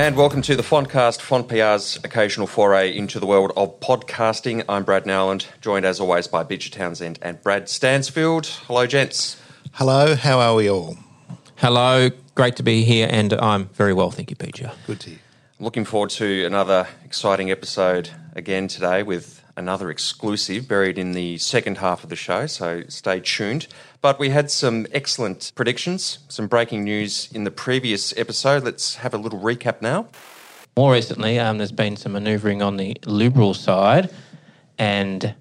And welcome to the Fontcast, Font PR's occasional foray into the world of podcasting. I'm Brad Nowland, joined as always by Becher Townshend and Brad Stansfield. Hello, gents. Hello, how are we all? Hello, great to be here, and I'm very well, thank you, Peter. Good to you. Looking forward to another exciting episode again today with another exclusive buried in the second half of the show, so stay tuned. But we had some excellent predictions, some breaking news in the previous episode. Let's have a little recap now. More recently, um, there's been some manoeuvring on the Liberal side, and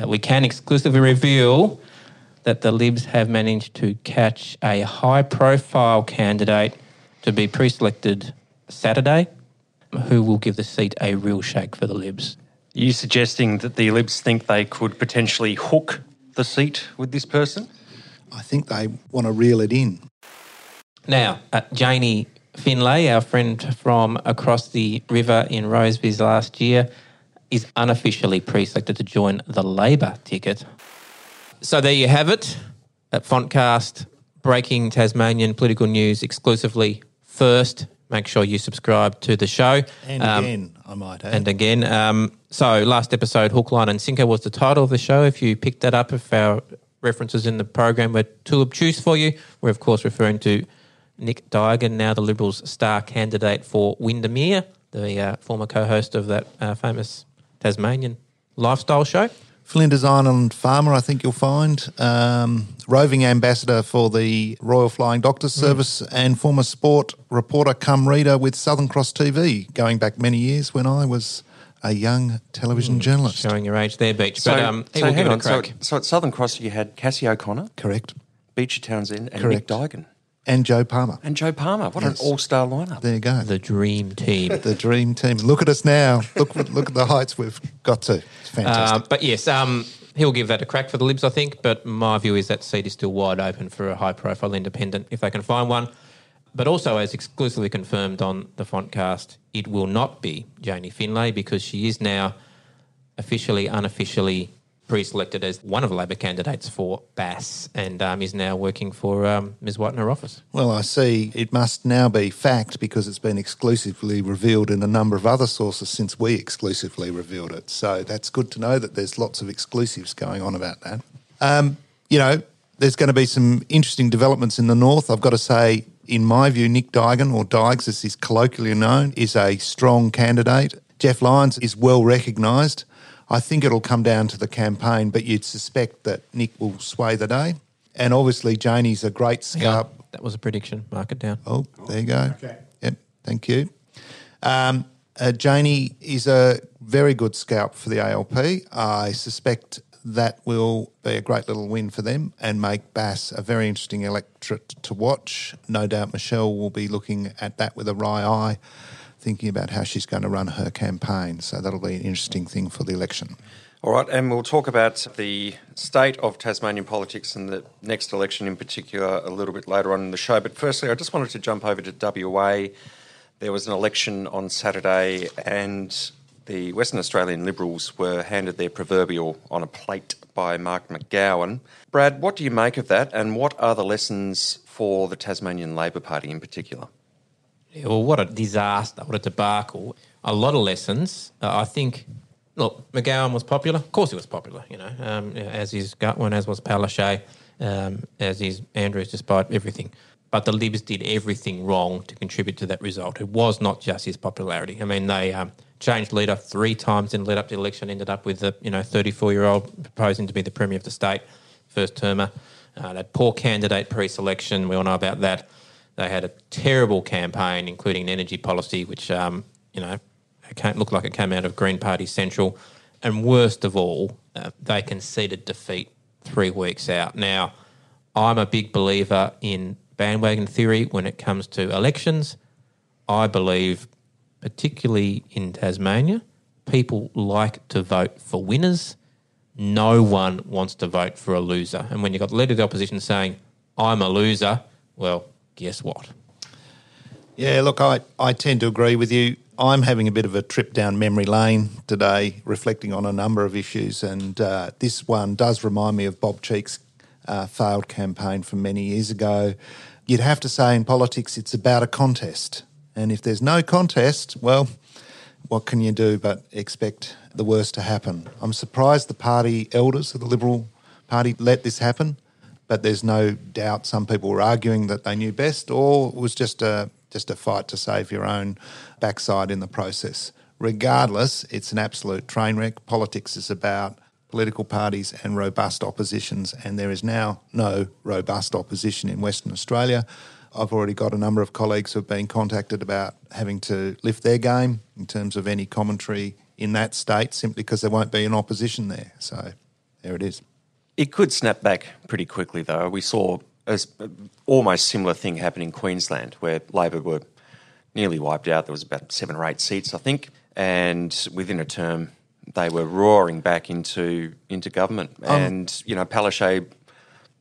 uh, we can exclusively reveal that the Libs have managed to catch a high profile candidate to be pre selected Saturday, who will give the seat a real shake for the Libs. Are you suggesting that the Libs think they could potentially hook the seat with this person? I think they want to reel it in. Now, uh, Janie Finlay, our friend from across the river in Rosebys last year, is unofficially pre selected to join the Labor ticket. So there you have it. At Fontcast, breaking Tasmanian political news exclusively first. Make sure you subscribe to the show. And Um, again, I might add. and again, um, so last episode, Hook, Line and Sinker was the title of the show. If you picked that up, if our references in the program were too obtuse for you, we're of course referring to Nick Duigan, now the Liberals' star candidate for Windermere, the uh, former co-host of that uh, famous Tasmanian lifestyle show. Flinders Island farmer, I think you'll find, um, roving ambassador for the Royal Flying Doctors Hmm. Service, and former sport reporter cum reader with Southern Cross TV, going back many years when I was a young television journalist. Showing your age there, Beach. But um, he so will hang it a on. So, so at Southern Cross, you had Cassy O'Connor, Correct. Becher Townshend, and Correct. Nick Duigan. And Jo Palmer. And Jo Palmer. What Yes. an all star lineup. There you go. the dream team. The dream team. Look at us now. Look, look at the heights we've got to. It's fantastic. Um, but yes, um, he'll give that a crack for the Libs, I think. But my view is that seat is still wide open for a high profile independent if they can find one. But also, as exclusively confirmed on the Fontcast, it will not be Janie Finlay because she is now officially, unofficially pre selected as one of the Labor candidates for Bass and um, is now working for um, Ms. White in her office. Well, I see it must now be fact because it's been exclusively revealed in a number of other sources since we exclusively revealed it. So that's good to know that there's lots of exclusives going on about that. Um, you know, there's going to be some interesting developments in the north. I've got to say, in my view, Nick Duigan, or Dykes as he's colloquially known, is a strong candidate. Geoff Lyons is well recognised. I think it'll come down to the campaign, but you'd suspect that Nick will sway the day. And obviously, Janie's a great scout. That was a prediction. Mark it down. Oh, there you go. Okay. Yep. Thank you. Um, uh, Janie is a very good scalp for the ALP. I suspect that will be a great little win for them and make Bass a very interesting electorate to watch. No doubt Michelle will be looking at that with a wry eye, thinking about how she's going to run her campaign. So that'll be an interesting thing for the election. All right, and we'll talk about the state of Tasmanian politics and the next election in particular a little bit later on in the show. But firstly, I just wanted to jump over to WA. There was an election on Saturday, and the Western Australian Liberals were handed their proverbial on a plate by Mark McGowan. Brad, what do you make of that, and what are the lessons for the Tasmanian Labor Party in particular? Well, what a disaster, what a debacle. A lot of lessons. Uh, I think, look, McGowan was popular. Of course he was popular, you know, um, as is Gutwein, as was Palaszczuk, um, as is Andrews, despite everything. But the Libs did everything wrong to contribute to that result. It was not just his popularity. I mean, they um, changed leader three times in lead up to the election, ended up with the, you know, 34-year-old proposing to be the Premier of the state, first termer. Uh, that poor candidate pre-selection, we all know about that. They had a terrible campaign, including an energy policy, which um, you know it can't look like it came out of Green Party Central. And worst of all, uh, they conceded defeat three weeks out. Now, I'm a big believer in bandwagon theory when it comes to elections. I believe, particularly in Tasmania, people like to vote for winners. No one wants to vote for a loser. And when you've got the leader of the opposition saying, I'm a loser, well, guess what? Yeah, look, I, I tend to agree with you. I'm having a bit of a trip down memory lane today, reflecting on a number of issues, and uh, this one does remind me of Bob Cheek's uh, failed campaign from many years ago. you'd have to say in politics it's about a contest. And if there's no contest, well, what can you do but expect the worst to happen? I'm surprised the party elders of the Liberal Party let this happen, but there's no doubt some people were arguing that they knew best, or it was just a just a fight to save your own backside in the process. Regardless, it's an absolute train wreck. Politics is about political parties and robust oppositions, and there is now no robust opposition in Western Australia. I've already got a number of colleagues who have been contacted about having to lift their game in terms of any commentary in that state simply because there won't be an opposition there. So there it is. It could snap back pretty quickly, though. We saw a almost similar thing happen in Queensland, where Labor were nearly wiped out. There was about seven or eight seats, I think, and within a term, they were roaring back into into government. Um, and you know, Palaszczuk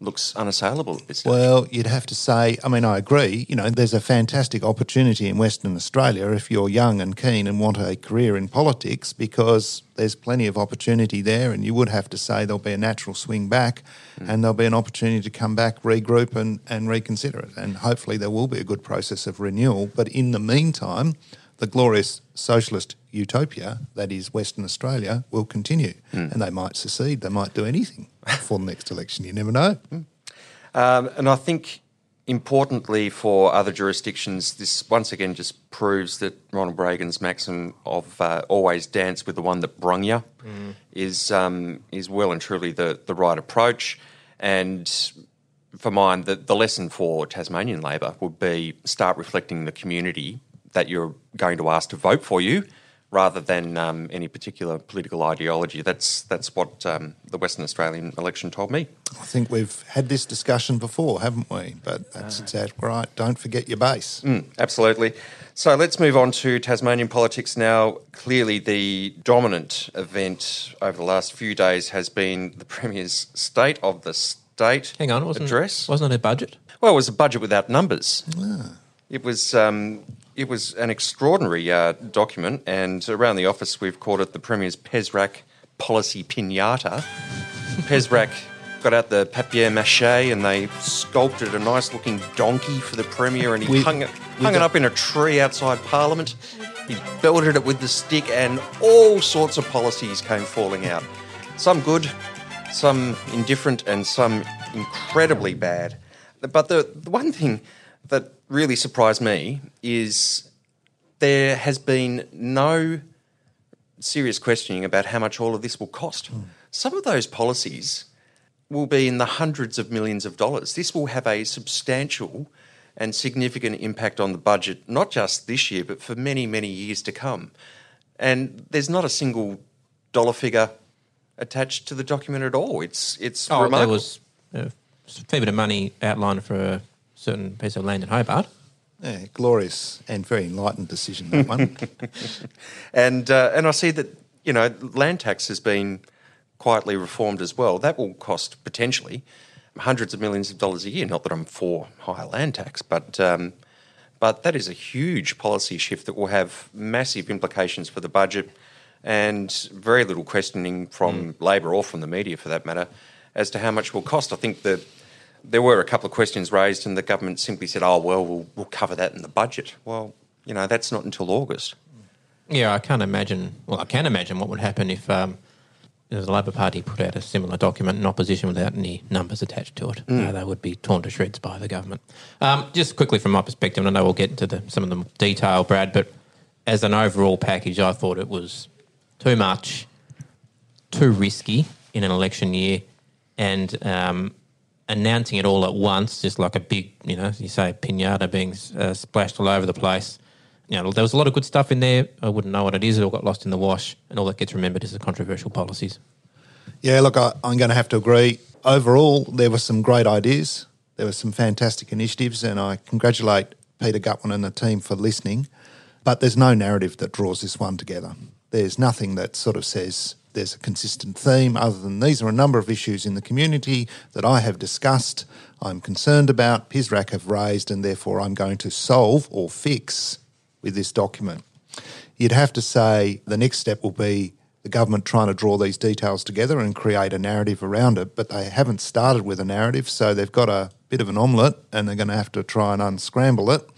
looks unassailable. Well, you'd have to say, I mean, I agree. You know, there's a fantastic opportunity in Western Australia if you're young and keen and want a career in politics because there's plenty of opportunity there. And you would have to say there'll be a natural swing back mm. and there'll be an opportunity to come back, regroup, and, and reconsider it. And hopefully there will be a good process of renewal. But in the meantime, the glorious socialist utopia that is Western Australia will continue. Mm. And they might secede, they might do anything for the next election. You never know. Mm. Um, and I think importantly for other jurisdictions, this once again just proves that Ronald Reagan's maxim of uh, always dance with the one that brung you mm. is, um, is well and truly the, the right approach. And for mine, the, the lesson for Tasmanian Labor would be start reflecting the community that you're going to ask to vote for you rather than um, any particular political ideology. That's that's what um, the Western Australian election told me. I think we've had this discussion before, haven't we? But that's uh, exactly right. Don't forget your base. Mm, absolutely. So let's move on to Tasmanian politics now. Clearly, the dominant event over the last few days has been the Premier's State of the State Hang on, wasn't address. It, wasn't it a budget? Well, it was a budget without numbers. Ah. It was um, it was an extraordinary uh, document, and around the office we've called it the Premier's PESRAC policy pinata. PESRAC got out the papier mache and they sculpted a nice looking donkey for the Premier and he we, hung, it, hung it up in a tree outside Parliament. He belted it with the stick, and all sorts of policies came falling out. Some good, some indifferent, and some incredibly bad. But the, the one thing that really surprised me is there has been no serious questioning about how much all of this will cost. Mm. Some of those policies will be in the hundreds of millions of dollars. This will have a substantial and significant impact on the budget, not just this year, but for many, many years to come. And there's not a single dollar figure attached to the document at all. It's it's oh, remarkable. there was a fair bit of money outlined for certain piece of land in Hobart. Yeah, glorious and very enlightened decision that one. and uh, and I see that you know land tax has been quietly reformed as well. That will cost potentially hundreds of millions of dollars a year. Not that I'm for higher land tax, but um, but that is a huge policy shift that will have massive implications for the budget and very little questioning from mm. Labor or from the media for that matter as to how much it will cost. I think that there were a couple of questions raised, and the government simply said, "Oh well, we'll, we'll cover that in the budget." Well, you know, that's not until August. Yeah, I can't imagine. Well, I can imagine what would happen if um, the Labor Party put out a similar document in opposition without any numbers attached to it. Mm. Uh, they would be torn to shreds by the government. Um, just quickly from my perspective, and I know we'll get into the, some of the detail, Brad, but as an overall package, I thought it was too much, too risky in an election year, and um, announcing it all at once, just like a big, you know, you say pinata being uh, splashed all over the place. You know, there was a lot of good stuff in there. I wouldn't know what it is. It all got lost in the wash, and all that gets remembered is the controversial policies. Yeah, look, I, I'm going to have to agree. Overall, there were some great ideas. There were some fantastic initiatives, and I congratulate Peter Gutwein and the team for listening. But there's no narrative that draws this one together. There's nothing that sort of says there's a consistent theme other than these are a number of issues in the community that I have discussed, I'm concerned about, PESRAC have raised, and therefore I'm going to solve or fix with this document. You'd have to say the next step will be the government trying to draw these details together and create a narrative around it, but they haven't started with a narrative, so they've got a bit of an omelette and they're going to have to try and unscramble it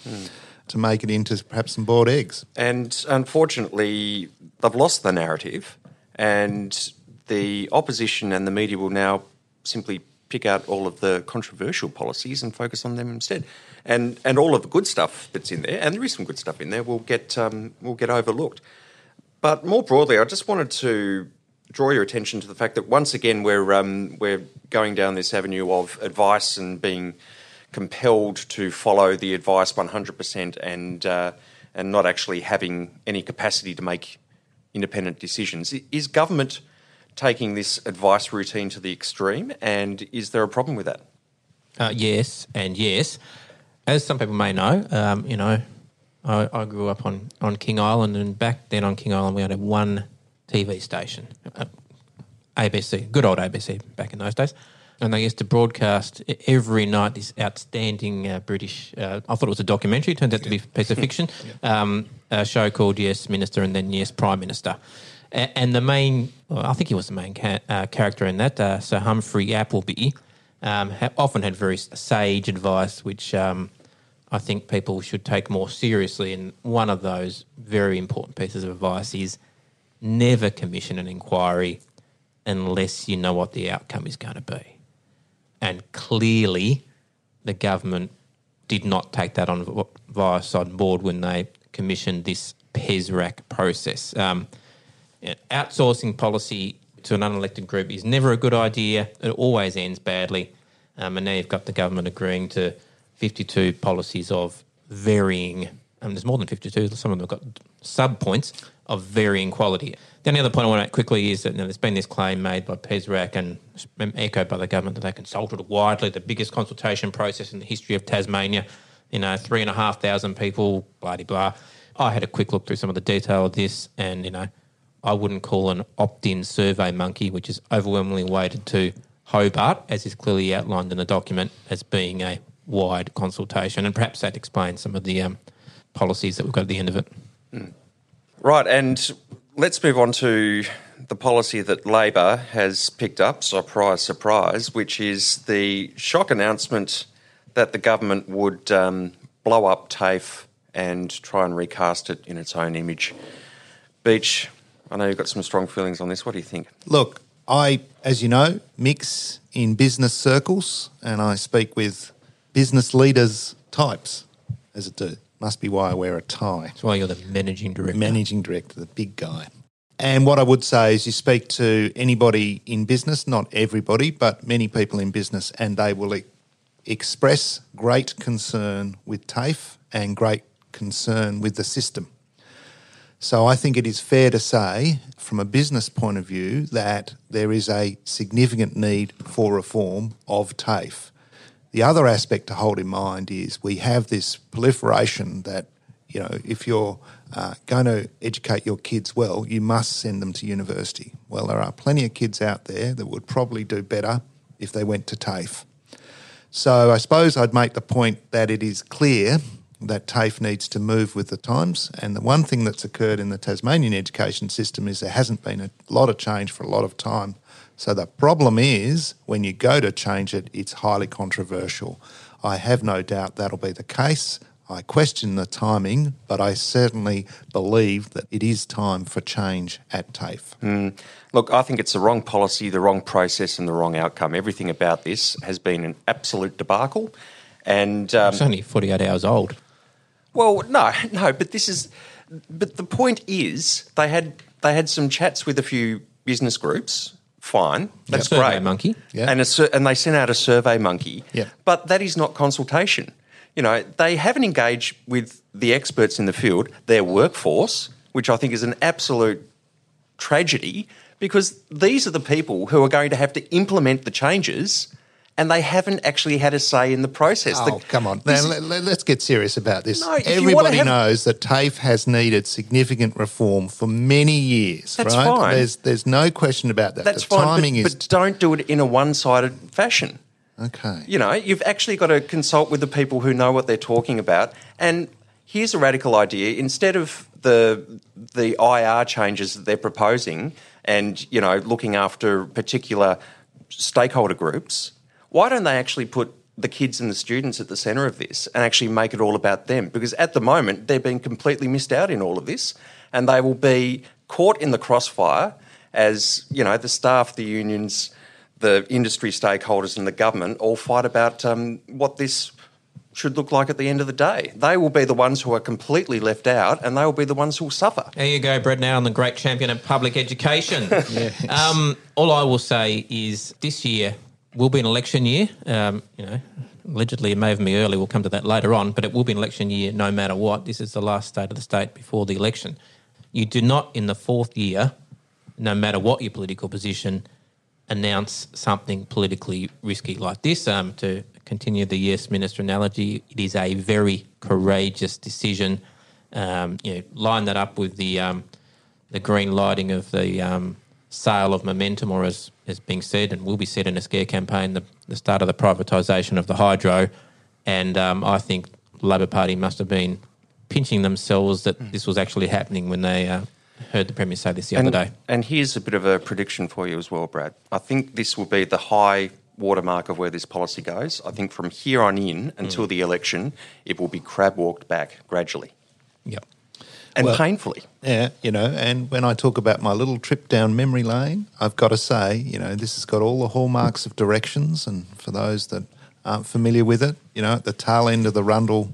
to make it into perhaps some boiled eggs. And unfortunately, they've lost the narrative, and the opposition and the media will now simply pick out all of the controversial policies and focus on them instead. And and all of the good stuff that's in there, and there is some good stuff in there, will get um, will get overlooked. But more broadly, I just wanted to draw your attention to the fact that once again we're um, we're going down this avenue of advice and being compelled to follow the advice 100% and uh, and not actually having any capacity to make independent decisions. Is government taking this advice routine to the extreme, and is there a problem with that? Uh, yes, and yes. As some people may know, um, you know, I, I grew up on, on King Island, and back then on King Island, we had one TV station, uh, ABC, good old ABC back in those days. And they used to broadcast every night this outstanding uh, British, uh, I thought it was a documentary, turned out to be a piece of fiction, um, a show called Yes Minister and then Yes Prime Minister. A- and the main, well, I think he was the main ca- uh, character in that, uh, Sir Humphrey Appleby, um, ha- often had very sage advice, which um, I think people should take more seriously. And one of those very important pieces of advice is never commission an inquiry unless you know what the outcome is going to be. And clearly, the government did not take that on vice on board when they commissioned this PESRAC process. Um, outsourcing policy to an unelected group is never a good idea. It always ends badly. Um, and now you've got the government agreeing to 52 policies of varying, there's more than 52, some of them have got sub points of varying quality. The only other point I want to make quickly is that you know, there's been this claim made by PESRAC and echoed by the government that they consulted widely, the biggest consultation process in the history of Tasmania. You know, three and a half thousand people, blah, de blah. I had a quick look through some of the detail of this, and, you know, I wouldn't call an opt in survey monkey, which is overwhelmingly weighted to Hobart, as is clearly outlined in the document, as being a wide consultation. And perhaps that explains some of the um, policies that we've got at the end of it. Right, and let's move on to the policy that Labor has picked up, surprise, surprise, which is the shock announcement that the government would um, blow up TAFE and try and recast it in its own image. Beach, I know you've got some strong feelings on this. What do you think? Look, I, as you know, mix in business circles and I speak with business leaders types, as it do. Must be why I wear a tie. That's why you're the managing director. Managing director, the big guy. And what I would say is you speak to anybody in business, not everybody, but many people in business, and they will e- express great concern with TAFE and great concern with the system. So I think it is fair to say, from a business point of view, that there is a significant need for reform of TAFE. The other aspect to hold in mind is we have this proliferation that, you know, if you're uh, going to educate your kids well, you must send them to university. Well, there are plenty of kids out there that would probably do better if they went to TAFE. So I suppose I'd make the point that it is clear that TAFE needs to move with the times. And the one thing that's occurred in the Tasmanian education system is there hasn't been a lot of change for a lot of time. So the problem is when you go to change it, it's highly controversial. I have no doubt that'll be the case. I question the timing, but I certainly believe that it is time for change at TAFE. Look, I think it's the wrong policy, the wrong process, and the wrong outcome. Everything about this has been an absolute debacle. And um, It's only 48 hours old. Well, no, no, but this is, but the point is, they had they had some chats with a few business groups. Fine, that's Survey great, monkey. Yeah. and a, sur- and they sent out a survey monkey. Yeah. but that is not consultation. You know, they haven't engaged with the experts in the field, their workforce, which I think is an absolute tragedy because these are the people who are going to have to implement the changes. And they haven't actually had a say in the process. Oh, The- come on. Now, let, us get serious about this. No, Everybody have- knows that TAFE has needed significant reform for many years, That's right? fine. There's, there's no question about that. That's the fine, timing but, is... but don't do it in a one-sided fashion. okay. You know, you've actually got to consult with the people who know what they're talking about. And here's a radical idea: instead of the the IR changes that they're proposing, and you know, looking after particular stakeholder groups, why don't they actually put the kids and the students at the centre of this and actually make it all about them? Because at the moment, they're being completely missed out in all of this, and they will be caught in the crossfire as you know the staff, the unions, the industry stakeholders, and the government all fight about um, what this should look like at the end of the day. They will be the ones who are completely left out, and they will be the ones who will suffer. There you go, Brad Now, the great champion of public education. yes. um, all I will say is this year will be an election year. Um, you know, allegedly it may have been early. We'll come to that later on, but it will be an election year no matter what. This is the last state of the state before the election. You do not, in the fourth year, no matter what your political position, announce something politically risky like this. Um, to continue the yes minister analogy, it is a very courageous decision. Um, you know, line that up with the um, the green lighting of the um, sale of momentum, or as is being said and will be said in a scare campaign, the, the start of the privatisation of the hydro. And um, I think Labor Party must have been pinching themselves that mm. this was actually happening when they uh, heard the Premier say this the and, other day. And here's a bit of a prediction for you as well, Brad. I think this will be the high watermark of where this policy goes. I think from here on in until mm. the election, it will be crab walked back gradually. Yep. And well, painfully. Yeah, you know, and when I talk about my little trip down memory lane, I've got to say, you know, this has got all the hallmarks of directions. And for those that aren't familiar with it, you know, at the tail end of the Rundle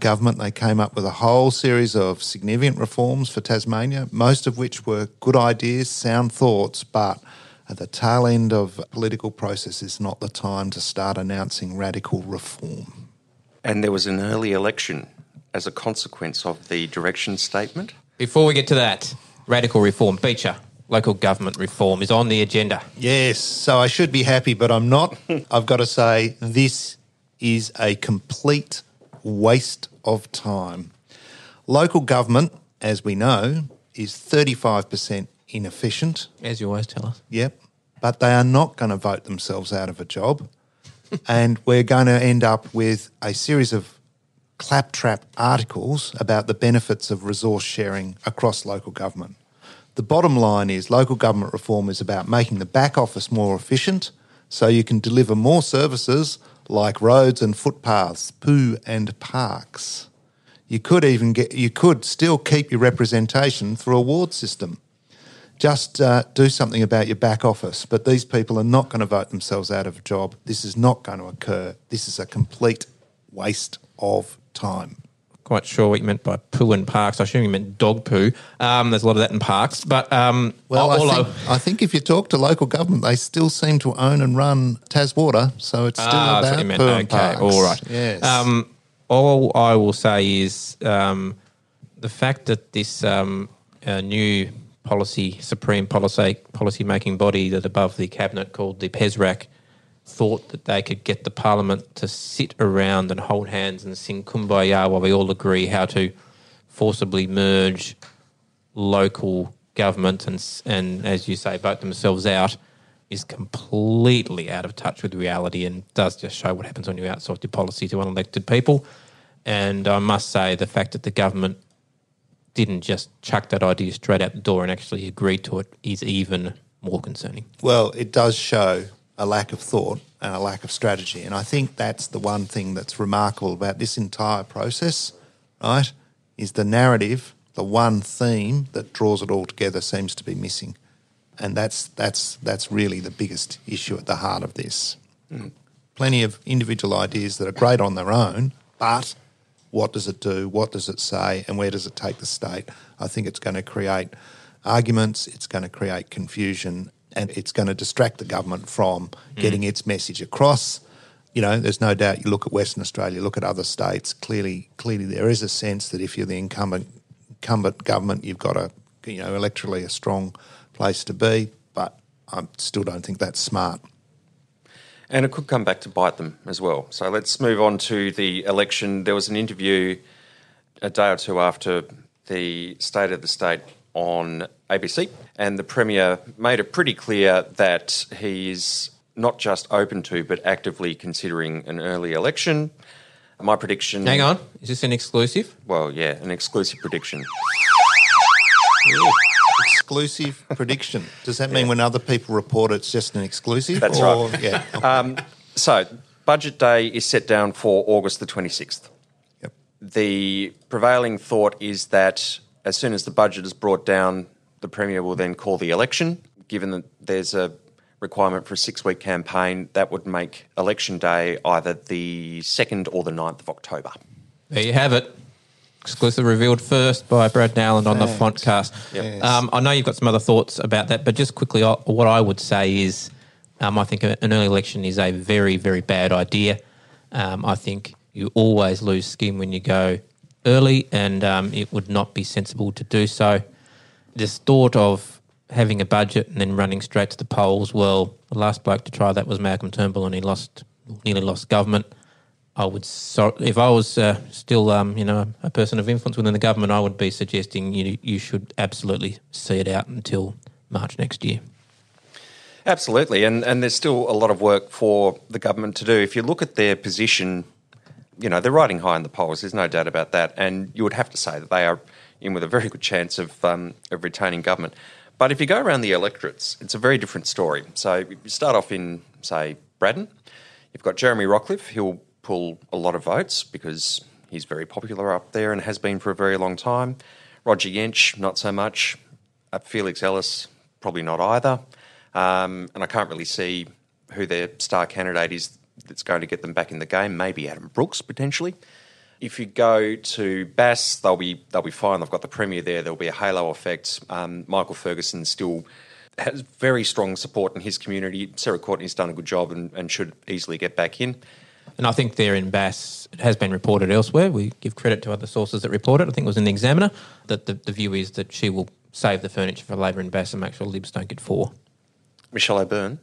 government, they came up with a whole series of significant reforms for Tasmania, most of which were good ideas, sound thoughts, but at the tail end of political process is not the time to start announcing radical reform. And there was an early election as a consequence of the direction statement. Before we get to that, radical reform, Becher, local government reform is on the agenda. Yes, so I should be happy, but I'm not. I've got to say, this is a complete waste of time. Local government, as we know, is 35% inefficient. As you always tell us. Yep. But they are not going to vote themselves out of a job. and we're going to end up with a series of claptrap articles about the benefits of resource sharing across local government. The bottom line is local government reform is about making the back office more efficient so you can deliver more services like roads and footpaths, poo and parks. You could even get, you could still keep your representation through a ward system. Just uh, do something about your back office. But these people are not going to vote themselves out of a job. This is not going to occur. This is a complete waste of time quite sure what you meant by poo in parks. I assume you meant dog poo. Um, there's a lot of that in parks. But um, well, I think, I, think, if you talk to local government, they still seem to own and run Taswater, so it's still ah, about poo okay. and parks. All right. Yes. Um, all I will say is um, the fact that this um, uh, new policy, supreme policy policy making body that above the cabinet called the PESRAC thought that they could get the parliament to sit around and hold hands and sing kumbaya while we all agree how to forcibly merge local government and, and as you say, vote themselves out is completely out of touch with reality and does just show what happens when you outsource your policy to unelected people. And I must say, the fact that the government didn't just chuck that idea straight out the door and actually agreed to it is even more concerning. Well, it does show a lack of thought and a lack of strategy. And I think that's the one thing that's remarkable about this entire process, right? Is the narrative, the one theme that draws it all together seems to be missing. And that's that's that's really the biggest issue at the heart of this. Mm. Plenty of individual ideas that are great on their own, but what does it do? What does it say? And where does it take the state? I think it's going to create arguments, it's going to create confusion, and it's going to distract the government from mm. getting its message across. You know, there's no doubt. You look at Western Australia, look at other states. Clearly, clearly, there is a sense that if you're the incumbent incumbent government, you've got a you know electorally a strong place to be. But I still don't think that's smart. And it could come back to bite them as well. So let's move on to the election. There was an interview a day or two after the State of the State on ABC, and the Premier made it pretty clear that he's not just open to, but actively considering an early election. My prediction. Hang on, is this an exclusive? Well, yeah, an exclusive prediction. exclusive prediction. Does that mean when other people report it's just an exclusive? That's or, right. Yeah. Um, so, budget day is set down for August the 26th. Yep. The prevailing thought is that as soon as the budget is brought down, the Premier will then call the election. Given that there's a requirement for a six week campaign, that would make election day either the 2nd or the 9th of October. There you have it. Exclusive revealed first by Brad Nowland on the Thanks. Fontcast. Yes. Um, I know you've got some other thoughts about that, but just quickly, I- what I would say is um, I think an early election is a very, very bad idea. Um, I think you always lose skin when you go early, and um, it would not be sensible to do so. This thought of having a budget and then running straight to the polls, well, the last bloke to try that was Malcolm Turnbull, and he lost, nearly lost government. I would, so, if I was uh, still, um, you know, a person of influence within the government, I would be suggesting you you should absolutely see it out until March next year. Absolutely, and and there's still a lot of work for the government to do. If you look at their position, you know they're riding high in the polls. There's no doubt about that, and you would have to say that they are in with a very good chance of um, of retaining government. But if you go around the electorates, it's a very different story. So you start off in say Braddon, you've got Jeremy Rockliff. He'll pull a lot of votes because he's very popular up there and has been for a very long time. Roger Jaensch, not so much. Uh, Felix Ellis, probably not either. Um, and I can't really see who their star candidate is that's going to get them back in the game. Maybe Adam Brooks potentially. If you go to Bass, they'll be they'll be fine. They've got the premier there. There'll be a halo effect. Um, Michael Ferguson still has very strong support in his community. Sarah Courtney's done a good job and, and should easily get back in. And I think there in Bass, it has been reported elsewhere. We give credit to other sources that report it. I think it was in the Examiner that the, the view is that she will save the furniture for Labor in Bass and make sure Libs don't get four. Michelle O'Byrne.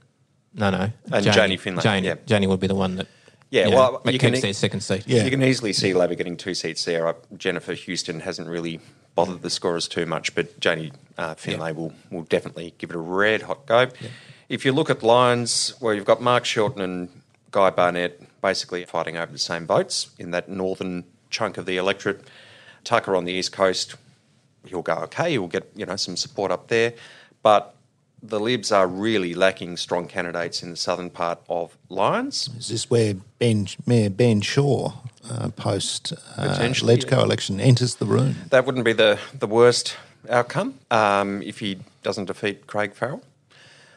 No, no. And Janie Finlay, Janie, yeah. Janie would be the one that. Yeah, you well, make- you can keeps e- second seat. Yeah. You can easily see Labor getting two seats there. Uh, Jennifer Houston hasn't really bothered the scorers too much, but Janie uh, Finlay Yeah. will, will definitely give it a red hot go. If you look at Lyons, where you've got Mark Shelton and Guy Barnett basically fighting over the same votes in that northern chunk of the electorate, Tucker on the east coast, he'll go okay. He'll get you know some support up there, but the Libs are really lacking strong candidates in the southern part of Lyons. Is this where Ben, Mayor Ben Shaw, uh, post uh, Legco election, enters the room? That wouldn't be the, the worst outcome um, if he doesn't defeat Craig Farrell.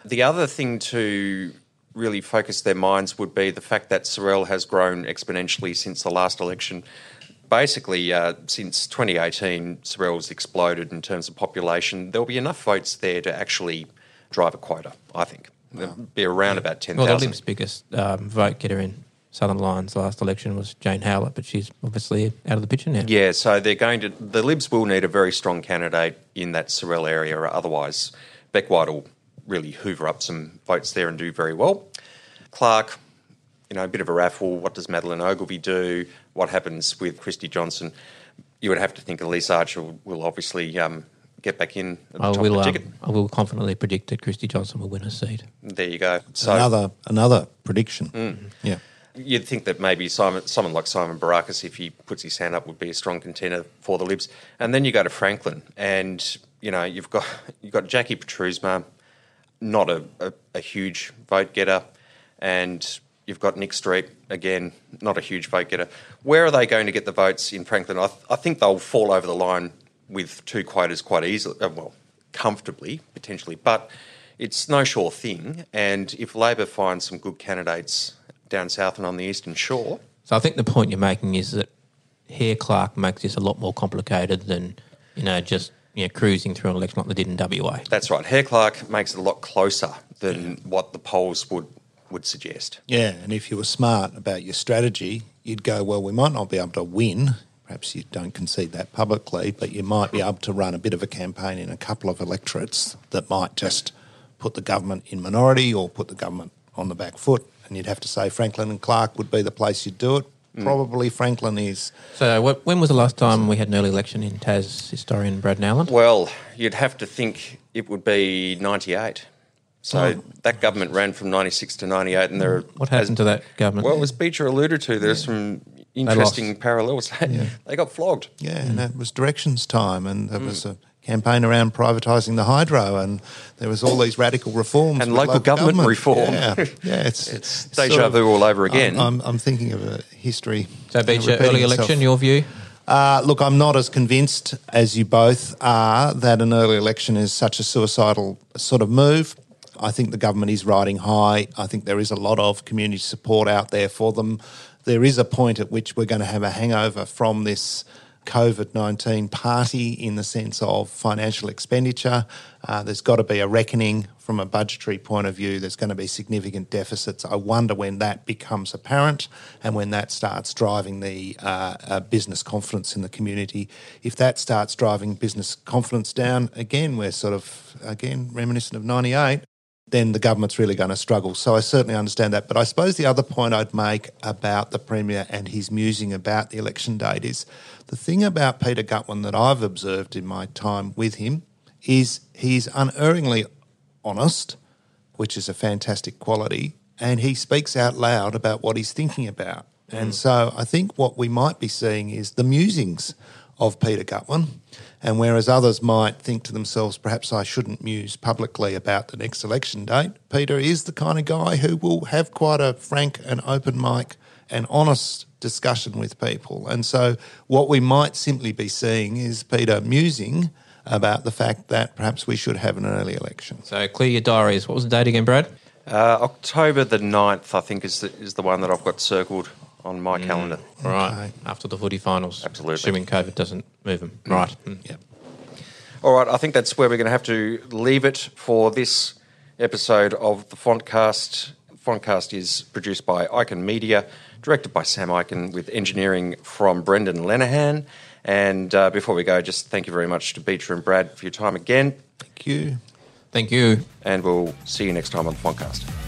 The other thing to really focus their minds would be the fact that Sorell has grown exponentially since the last election. Basically, uh, since 2018, Sorell's exploded in terms of population. There'll be enough votes there to actually drive a quota, I think. There'll be around about 10,000. Well, the Libs' biggest um, vote getter in Southern Lyons last election was Jane Howlett, but she's obviously out of the picture now. Yeah, so they're going to. The Libs will need a very strong candidate in that Sorell area, or otherwise, Bec White will really hoover up some votes there and do very well. Clark, you know, a bit of a raffle. What does Madeleine Ogilvie do? What happens with Kristie Johnston? You would have to think Elise Archer will, will obviously um, get back in at the I top will. of the Um. I will confidently predict that Kristie Johnston will win a seat. There you go. So another another prediction. Mm. Yeah. You'd think that maybe Simon, someone like Simon Behrakis, if he puts his hand up, would be a strong contender for the Libs. And then you go to Franklin, and you know you've got you've got Jacquie Petrusma, not a, a, a huge vote getter, and you've got Nick Street again, not a huge vote getter. Where are they going to get the votes in Franklin? I, th- I think they'll fall over the line with two quotas quite easily, uh, well, comfortably potentially, but it's no sure thing. And if Labor finds some good candidates down south and on the eastern shore, So I think the point you're making is that Hare Clark makes this a lot more complicated than you know just you know cruising through an election like they did in WA. that's right. Hare Clark makes it a lot closer than what the polls would would suggest. Yeah, and if you were smart about your strategy, you'd go, well, we might not be able to win. Perhaps you don't concede that publicly, but you might be able to run a bit of a campaign in a couple of electorates that might just put the government in minority or put the government on the back foot. And you'd have to say Franklin and Clark would be the place you'd do it. Mm. Probably Franklin is. So wh- when was the last time we had an early election in Tas historian Brad Nowland? Well, you'd have to think it would be 98. So Oh. that government ran from 96 to 98, and there. What happened to that government? Well, as Becher alluded to, there's some interesting parallels. they got flogged. Yeah, and that was directions time, and there was a campaign around privatising the hydro, and there was all these radical reforms And with local government reform. Yeah, yeah, it's It's it's deja sort of- vu all over again. I'm, I'm, I'm thinking of a history. So, uh, Becher, repeating early itself. election, your view? Uh, look, I'm not as convinced as you both are that an early election is such a suicidal sort of move. I think the government is riding high. I think there is a lot of community support out there for them. There is a point at which we're going to have a hangover from this COVID 19 party in the sense of financial expenditure. Uh, there's got to be a reckoning from a budgetary point of view. There's going to be significant deficits. I wonder when that becomes apparent and when that starts driving the uh, uh, business confidence in the community. If that starts driving business confidence down, again, we're sort of, again, reminiscent of 98 then the government's really going to struggle. So I certainly understand that. But I suppose the other point I'd make about the Premier and his musing about the election date is the thing about Peter Gutwein that I've observed in my time with him is he's unerringly honest, which is a fantastic quality, and he speaks out loud about what he's thinking about. And mm. so I think what we might be seeing is the musings of Peter Gutwein. And whereas others might think to themselves, perhaps I shouldn't muse publicly about the next election date, Peter is the kind of guy who will have quite a frank and open mic and honest discussion with people. And so what we might simply be seeing is Peter musing about the fact that perhaps we should have an early election. So, clear your diaries. What was the date again, Brad? Uh, October the 9th, I think, is the, is the one that I've got circled on my calendar. All right, Okay. after the footy finals. Absolutely. Assuming COVID doesn't move them. Right. Mm. Yep. All right, I think that's where we're going to have to leave it for this episode of the Fontcast. Fontcast is produced by Icon Media, directed by Sam Icon, with engineering from Brendan Lenahan. And uh, before we go, just thank you very much to Becher and Brad for your time again, Thank you. Thank you. and we'll see you next time on the Fontcast.